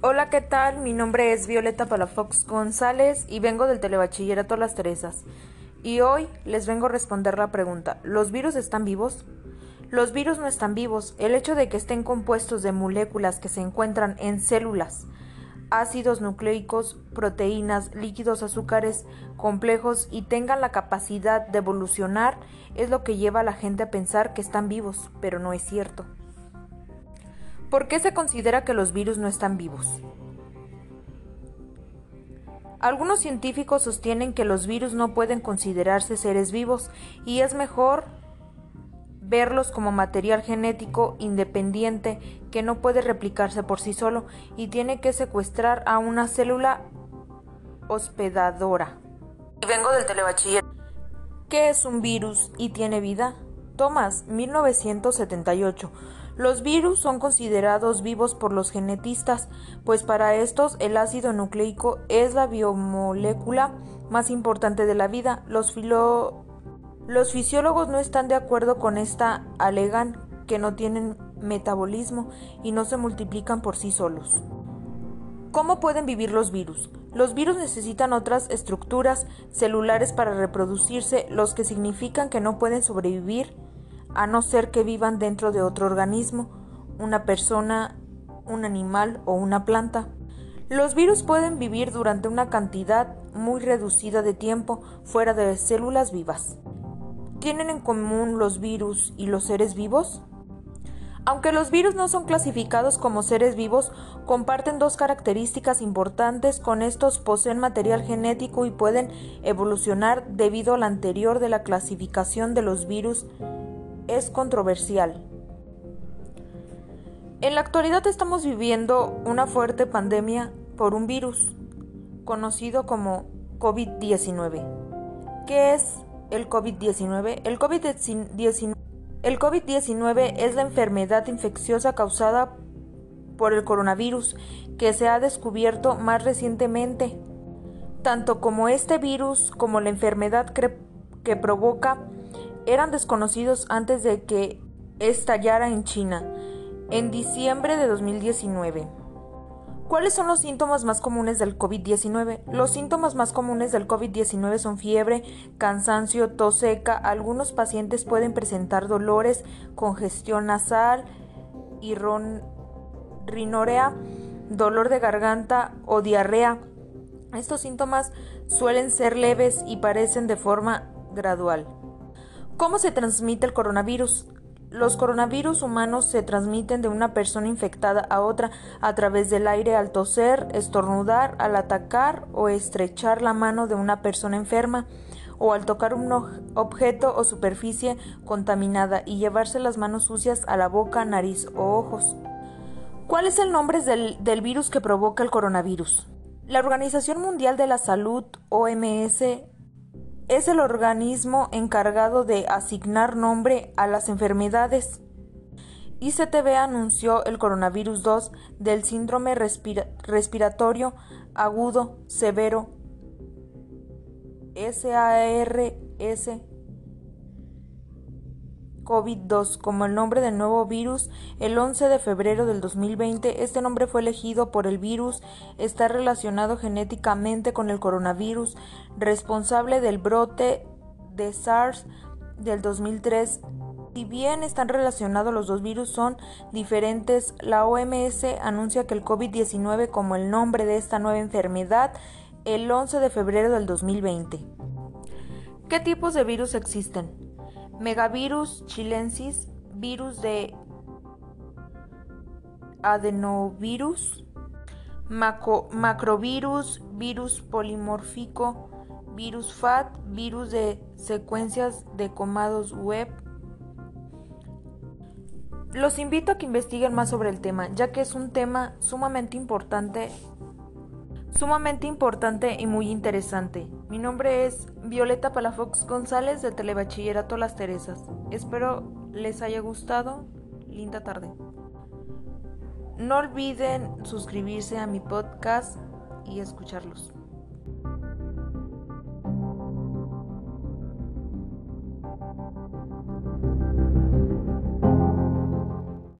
Hola, ¿qué tal? Mi nombre es Violeta Palafox González y vengo del Telebachillerato Las Teresas. Y hoy les vengo a responder la pregunta, ¿los virus están vivos? Los virus no están vivos. El hecho de que estén compuestos de moléculas que se encuentran en células, ácidos nucleicos, proteínas, líquidos azúcares complejos y tengan la capacidad de evolucionar es lo que lleva a la gente a pensar que están vivos, pero no es cierto. ¿Por qué se considera que los virus no están vivos? Algunos científicos sostienen que los virus no pueden considerarse seres vivos y es mejor verlos como material genético independiente que no puede replicarse por sí solo y tiene que secuestrar a una célula hospedadora. Vengo del. ¿Qué es un virus y tiene vida? Thomas, 1978. Los virus son considerados vivos por los genetistas, pues para estos el ácido nucleico es la biomolécula más importante de la vida. Los, los fisiólogos no están de acuerdo con esta, alegan que no tienen metabolismo y no se multiplican por sí solos. ¿Cómo pueden vivir los virus? Los virus necesitan otras estructuras celulares para reproducirse, los que significan que no pueden sobrevivir a no ser que vivan dentro de otro organismo, una persona, un animal o una planta. Los virus pueden vivir durante una cantidad muy reducida de tiempo fuera de células vivas. ¿Tienen en común los virus y los seres vivos? Aunque los virus no son clasificados como seres vivos, comparten dos características importantes. Con estos poseen material genético y pueden evolucionar debido a la anterior de la clasificación de los virus es controversial. En la actualidad estamos viviendo una fuerte pandemia por un virus conocido como COVID-19. ¿Qué es el COVID-19? El COVID-19 el COVID-19 es la enfermedad infecciosa causada por el coronavirus que se ha descubierto más recientemente. Tanto como este virus como la enfermedad que provoca eran desconocidos antes de que estallara en China, en diciembre de 2019. ¿Cuáles son los síntomas más comunes del COVID-19? Los síntomas más comunes del COVID-19 son fiebre, cansancio, tos seca. Algunos pacientes pueden presentar dolores, congestión nasal y rinorea, dolor de garganta o diarrea. Estos síntomas suelen ser leves y parecen de forma gradual. ¿Cómo se transmite el coronavirus? Los coronavirus humanos se transmiten de una persona infectada a otra a través del aire al toser, estornudar, al atacar o estrechar la mano de una persona enferma o al tocar un objeto o superficie contaminada y llevarse las manos sucias a la boca, nariz o ojos. ¿Cuál es el nombre del, del virus que provoca el coronavirus? La Organización Mundial de la Salud, OMS, es el organismo encargado de asignar nombre a las enfermedades. ICTV anunció el coronavirus 2 del síndrome respiratorio agudo severo SARS COVID-2 como el nombre del nuevo virus el 11 de febrero del 2020. Este nombre fue elegido por el virus, está relacionado genéticamente con el coronavirus responsable del brote de SARS del 2003. Si bien están relacionados los dos virus son diferentes, la OMS anuncia que el COVID-19 como el nombre de esta nueva enfermedad el 11 de febrero del 2020. ¿Qué tipos de virus existen? Megavirus chilensis, virus de adenovirus, macrovirus, virus polimórfico, virus FAT, virus de secuencias de comandos web. Los invito a que investiguen más sobre el tema, ya que es un tema sumamente importante sumamente importante y muy interesante. Mi nombre es Violeta Palafox González de Telebachillerato Las Teresas. Espero les haya gustado. Linda tarde. No olviden suscribirse a mi podcast y escucharlos.